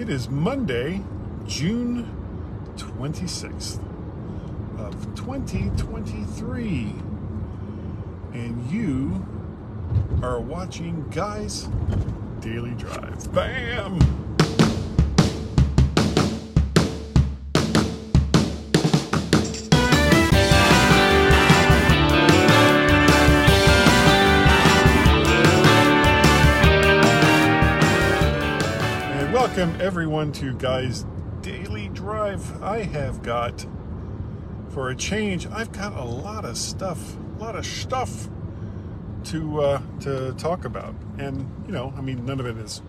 It is Monday, June 26th of 2023. And you are watching Guys Daily Drive. Bam! Welcome everyone to Guys Daily Drive. I have got, for a change, I've got a lot of stuff, a lot of stuff to uh, to talk about, and you know, I mean, none of it is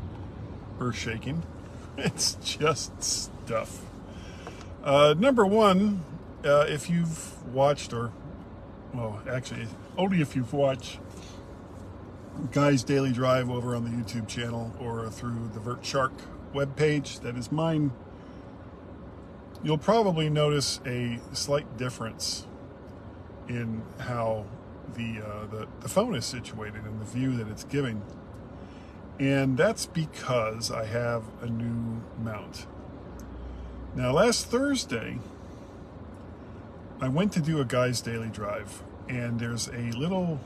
earth shaking. It's just stuff. Uh, number one, uh, if you've watched, or well, actually, only if you've watched Guys Daily Drive over on the YouTube channel or through the Vert Shark webpage, that is mine. You'll probably notice a slight difference in how the, uh, the the phone is situated and the view that it's giving, and that's because I have a new mount. Now, last Thursday, I went to do a guy's daily drive, and there's a little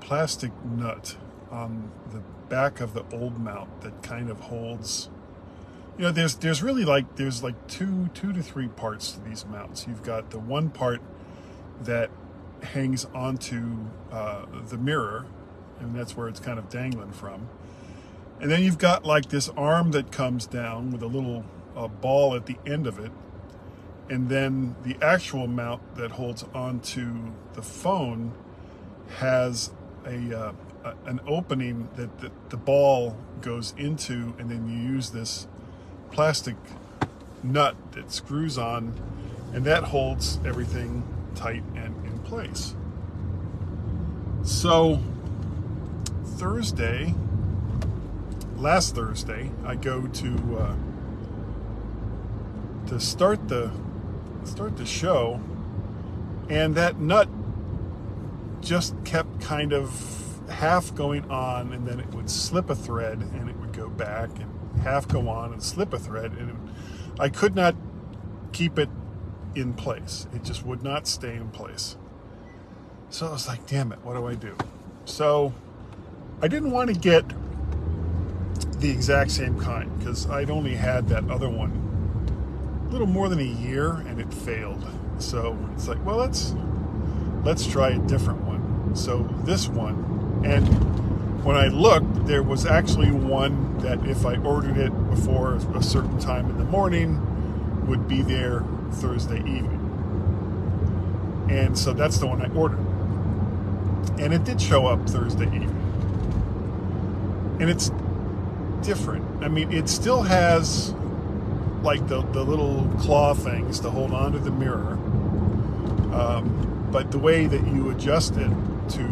plastic nut on the back of the old mount that kind of holds you know there's there's really like there's like two two to three parts to these mounts. You've got the one part that hangs onto uh, the mirror and that's where it's kind of dangling from. And then you've got like this arm that comes down with a little uh, ball at the end of it. And then the actual mount that holds onto the phone has a, uh, an opening that the, the ball goes into, and then you use this plastic nut that screws on, and that holds everything tight and in place. So Thursday, last Thursday, I go to uh, to start the start the show, and that nut just kept kind of half going on and then it would slip a thread and it would go back and half go on and slip a thread and it, I could not keep it in place. It just would not stay in place. So I was like, damn it, what do I do? So I didn't want to get the exact same kind because I'd only had that other one a little more than a year and it failed. So it's like, well, let's let's try a different one. So this one, and when I looked, there was actually one that if I ordered it before a certain time in the morning, would be there Thursday evening. And so that's the one I ordered. And it did show up Thursday evening. And it's different. I mean, it still has like the, the little claw things to hold onto the mirror. Um, but the way that you adjust it to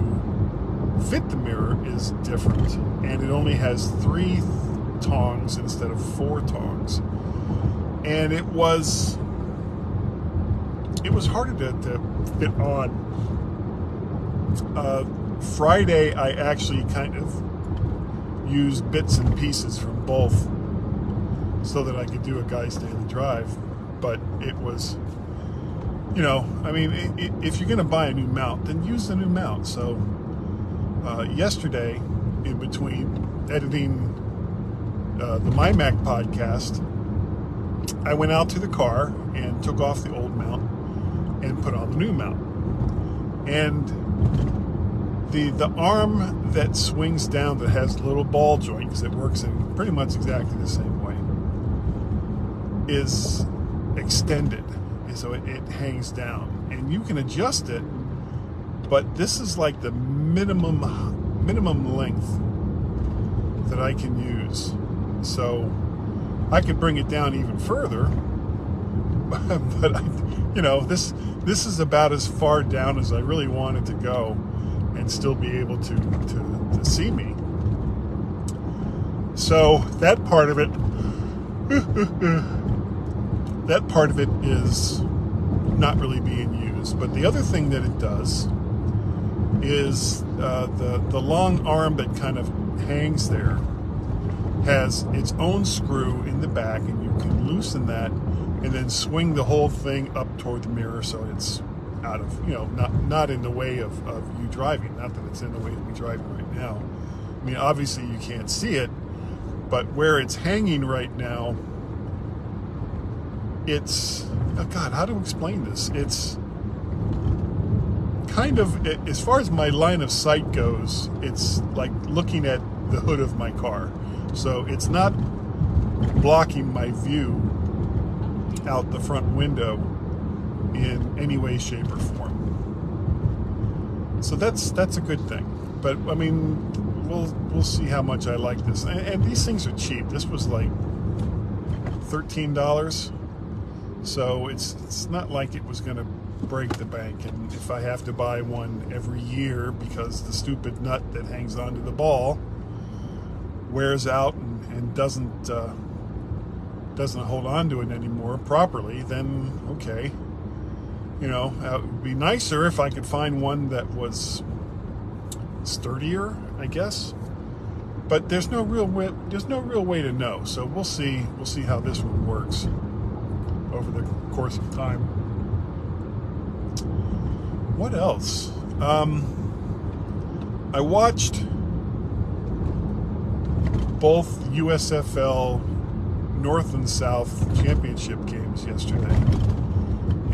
fit the mirror is different. And it only has three tongs instead of four tongs. And it was it was harder to, to fit on. Uh, Friday, I actually kind of used bits and pieces from both so that I could do a guy's daily drive. But it was you know, I mean, it, it, if you're going to buy a new mount, then use the new mount. So, uh, yesterday, in between editing uh, the My Mac podcast, I went out to the car and took off the old mount and put on the new mount. And the the arm that swings down that has little ball joints that works in pretty much exactly the same way is extended so it, it hangs down and you can adjust it but this is like the minimum uh, minimum length that I can use so I could bring it down even further but I, you know this this is about as far down as I really wanted to go and still be able to to, to see me so that part of it that part of it is not really being used. But the other thing that it does is uh, the the long arm that kind of hangs there has its own screw in the back, and you can loosen that and then swing the whole thing up toward the mirror so it's out of you know not not in the way of, of you driving. Not that it's in the way of me driving right now. I mean obviously you can't see it but where it's hanging right now it's oh god how to explain this? It's kind of as far as my line of sight goes it's like looking at the hood of my car so it's not blocking my view out the front window in any way, shape, or form. So that's that's a good thing. But I mean, we'll we'll see how much I like this. And, and these things are cheap. This was like thirteen dollars, so it's it's not like it was going to break the bank. And if I have to buy one every year because the stupid nut that hangs onto the ball wears out and, and doesn't. Uh, doesn't hold on to it anymore properly, then okay. You know, it would be nicer if I could find one that was sturdier, I guess. But there's no real way, there's no real way to know. So we'll see we'll see how this one works over the course of time. What else? Um, I watched both USFL North and South championship games yesterday.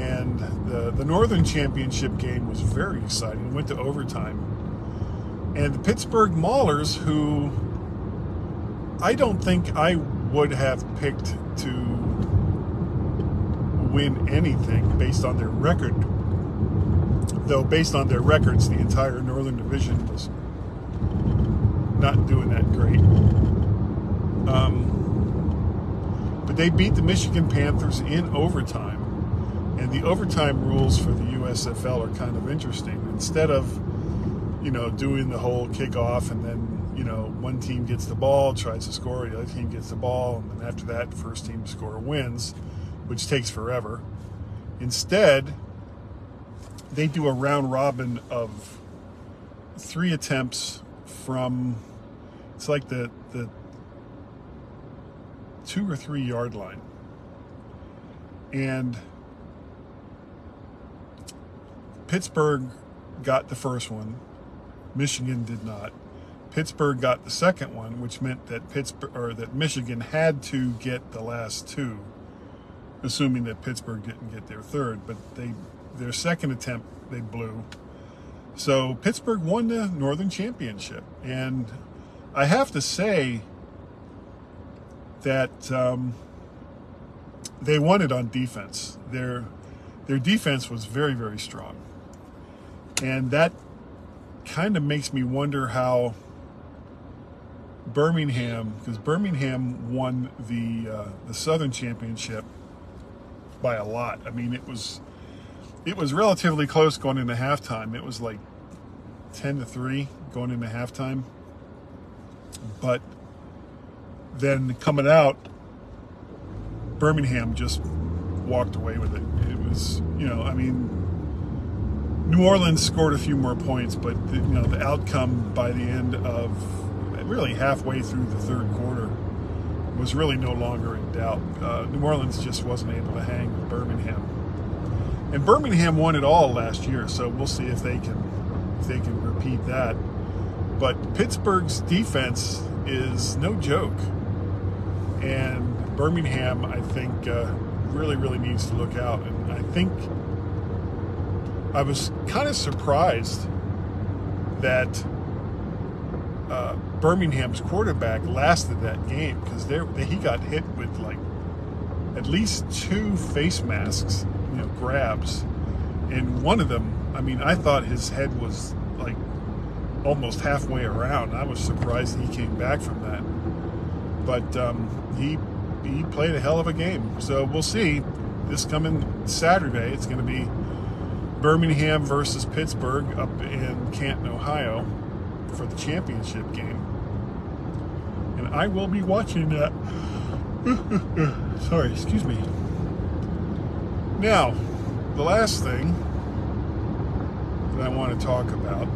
And the, the Northern championship game was very exciting. It went to overtime. And the Pittsburgh Maulers, who I don't think I would have picked to win anything based on their record, though based on their records, the entire Northern Division was not doing that great. Um, but they beat the Michigan Panthers in overtime. And the overtime rules for the USFL are kind of interesting. Instead of, you know, doing the whole kickoff and then, you know, one team gets the ball, tries to score, the other team gets the ball, and then after that, first team score wins, which takes forever. Instead, they do a round robin of three attempts from it's like the the two or three yard line. And Pittsburgh got the first one, Michigan did not. Pittsburgh got the second one, which meant that Pittsburgh or that Michigan had to get the last two, assuming that Pittsburgh didn't get their third. But they their second attempt they blew. So Pittsburgh won the Northern Championship, and I have to say that um, they won it on defense. Their their defense was very very strong, and that kind of makes me wonder how Birmingham, because Birmingham won the uh, the Southern Championship by a lot. I mean, it was it was relatively close going into halftime. It was like ten to three going into halftime, but then coming out, Birmingham just walked away with it. It was, you know, I mean, New Orleans scored a few more points, but the, you know the outcome by the end of really halfway through the third quarter was really no longer in doubt. Uh, New Orleans just wasn't able to hang with Birmingham, and Birmingham won it all last year. So we'll see if they can if they can repeat that. But Pittsburgh's defense is no joke. And Birmingham, I think, uh, really, really needs to look out. And I think I was kind of surprised that uh, Birmingham's quarterback lasted that game because he got hit with like at least two face masks, you know, grabs. And one of them, I mean, I thought his head was like almost halfway around. I was surprised he came back from that. But um, he he played a hell of a game. So we'll see. This coming Saturday, it's going to be Birmingham versus Pittsburgh up in Canton, Ohio, for the championship game, and I will be watching that. Sorry, excuse me. Now, the last thing that I want to talk about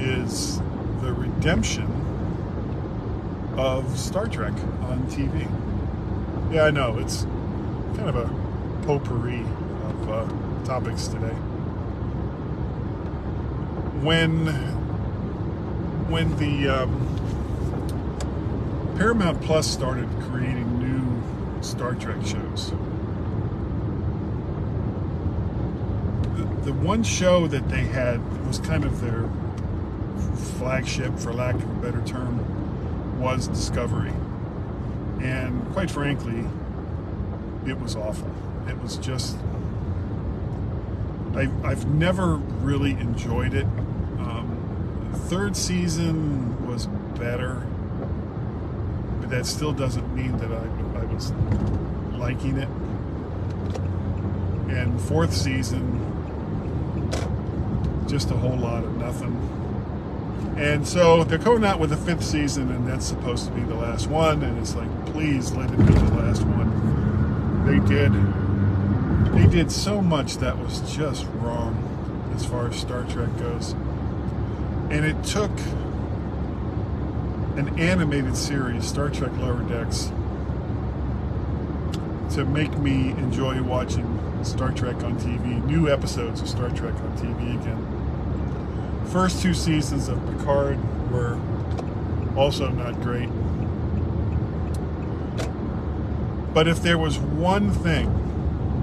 is the redemption of Star Trek on TV. Yeah, I know it's kind of a potpourri of uh, topics today. When when the um, Paramount Plus started creating new Star Trek shows, the, one show that they had was kind of their flagship, for lack of a better term, was Discovery. And quite frankly, it was awful. It was just. I've, I've never really enjoyed it. Um, third season was better, but that still doesn't mean that I, I was liking it. And fourth season, just a whole lot of nothing. And so they're coming out with a fifth season, and that's supposed to be the last one. And it's like, please let it be the last one. They did. They did so much that was just wrong as far as Star Trek goes. And it took an animated series, Star Trek Lower Decks, to make me enjoy watching Star Trek on TV, new episodes of Star Trek on TV again first two seasons of Picard were also not great. But if there was one thing,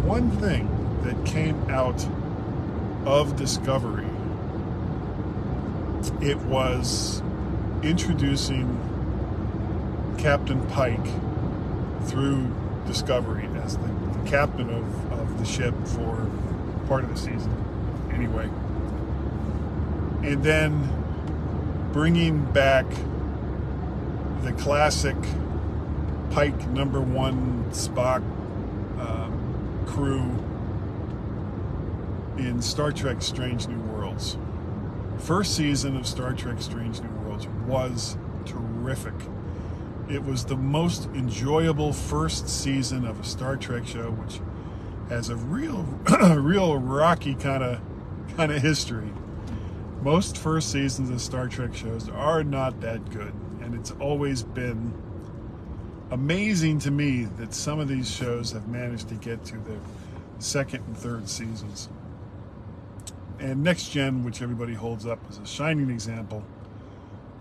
one thing that came out of Discovery, it was introducing Captain Pike through Discovery as the, the captain of, of the ship for part of the season, anyway and then bringing back the classic Pike number one Spock um, crew in Star Trek Strange New Worlds. First season of Star Trek Strange New Worlds was terrific. It was the most enjoyable first season of a Star Trek show, which has a real, real rocky kind of kind of history most first seasons of Star Trek shows are not that good. And it's always been amazing to me that some of these shows have managed to get to the second and third seasons. And Next Gen, which everybody holds up as a shining example,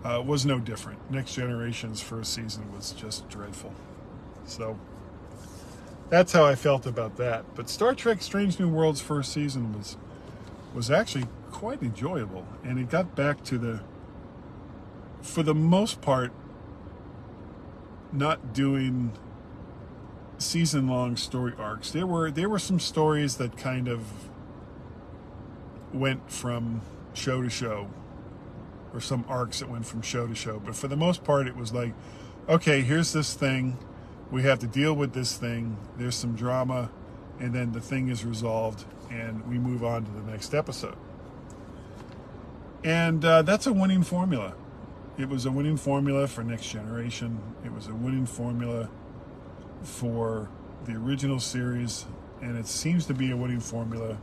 uh, was no different. Next Generation's first season was just dreadful. So that's how I felt about that. But Star Trek Strange New Worlds first season was was actually quite enjoyable. And it got back to the, for the most part, not doing season long story arcs. There were there were some stories that kind of went from show to show or some arcs that went from show to show. But for the most part it was like, okay, here's this thing. We have to deal with this thing. There's some drama and then the thing is resolved and we move on to the next episode. And uh, that's a winning formula. It was a winning formula for Next Generation. It was a winning formula for the original series, and it seems to be a winning formula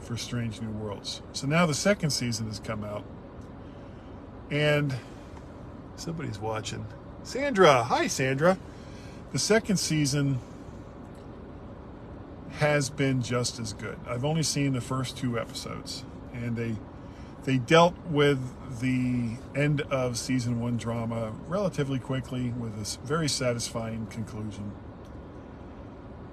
for Strange New Worlds. So now the second season has come out, and somebody's watching. Sandra, hi Sandra. The second season has been just as good. I've only seen the first two episodes, and they they dealt with the end of season one drama relatively quickly with a very satisfying conclusion.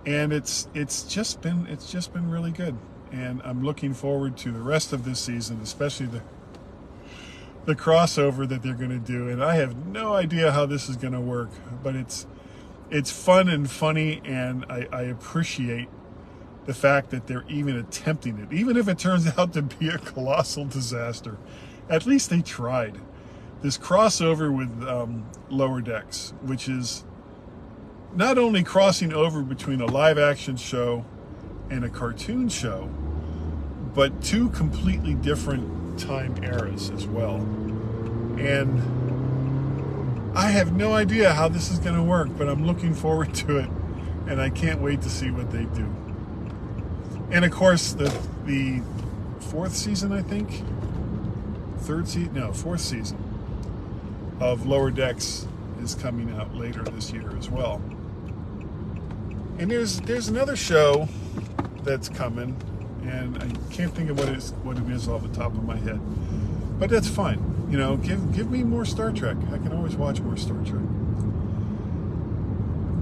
And it's it's just been it's just been really good, and I'm looking forward to the rest of this season, especially the the crossover that they're going to do. And I have no idea how this is going to work, but it's it's fun and funny, and I, I appreciate the fact that they're even attempting it, even if it turns out to be a colossal disaster. At least they tried. This crossover with um, Lower Decks, which is not only crossing over between a live action show and a cartoon show, but two completely different time eras as well. And I have no idea how this is going to work, but I'm looking forward to it, and I can't wait to see what they do and of course the the fourth season, I think, third season, no, fourth season of Lower Decks is coming out later this year as well. And there's there's another show that's coming, and I can't think of what it is what it is off the top of my head, but that's fine. You know, give give me more Star Trek. I can always watch more Star Trek.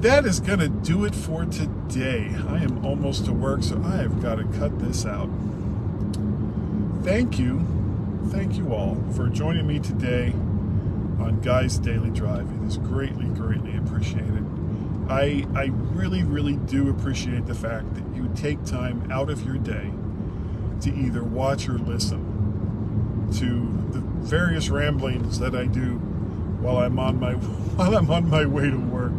That is gonna do it for today. I am almost to work, so I have got to cut this out. Thank you, thank you all for joining me today on Guy's Daily Drive. It is greatly, greatly appreciated. I, I really, really do appreciate the fact that you take time out of your day to either watch or listen to the various ramblings that I do while I'm on my while I'm on my way to work.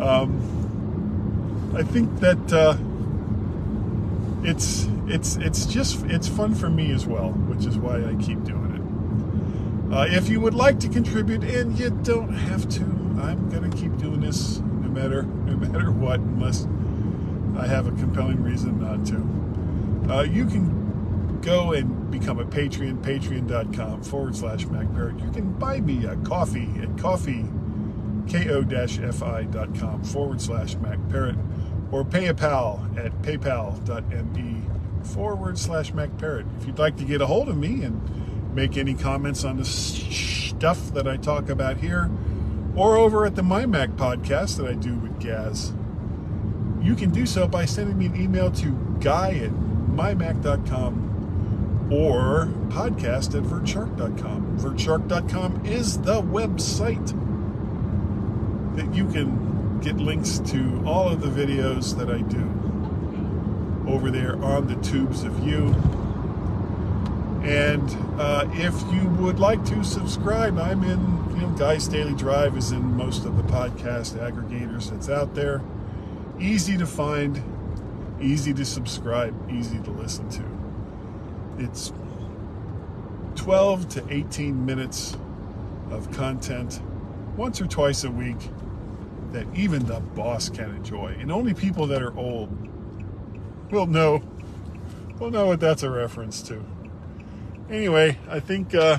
Um, I think that uh, it's it's it's just it's fun for me as well, which is why I keep doing it. Uh, if you would like to contribute, and you don't have to, I'm gonna keep doing this no matter no matter what, unless I have a compelling reason not to. Uh, you can go and become a Patreon, patreon.com forward slash MacParrot. You can buy me a coffee at coffee, ko-fi.com forward slash MacParrot or PayPal at paypal.me forward slash MacParrot. If you'd like to get a hold of me and make any comments on the stuff that I talk about here or over at the My Mac podcast that I do with Gaz, you can do so by sending me an email to guy at mymac.com or podcast at vertshark.com. Vertshark.com is the website that you can get links to all of the videos that I do over there on the tubes of you. And uh, if you would like to subscribe, I'm in, you know, Guy's Daily Drive is in most of the podcast aggregators that's out there. Easy to find, easy to subscribe, easy to listen to. It's 12 to 18 minutes of content once or twice a week that even the boss can enjoy. And only people that are old will know will know what that's a reference to. Anyway, I think uh,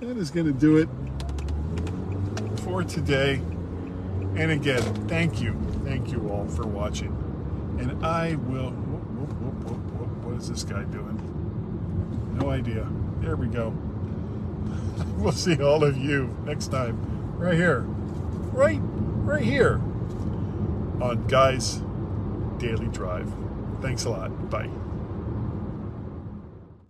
that is going to do it for today. And again, thank you, thank you all for watching. And I will. Whoop, whoop, whoop, what is this guy doing? No idea. There we go. we'll see all of you next time, right here, right, right here on Guys Daily Drive. Thanks a lot. Bye.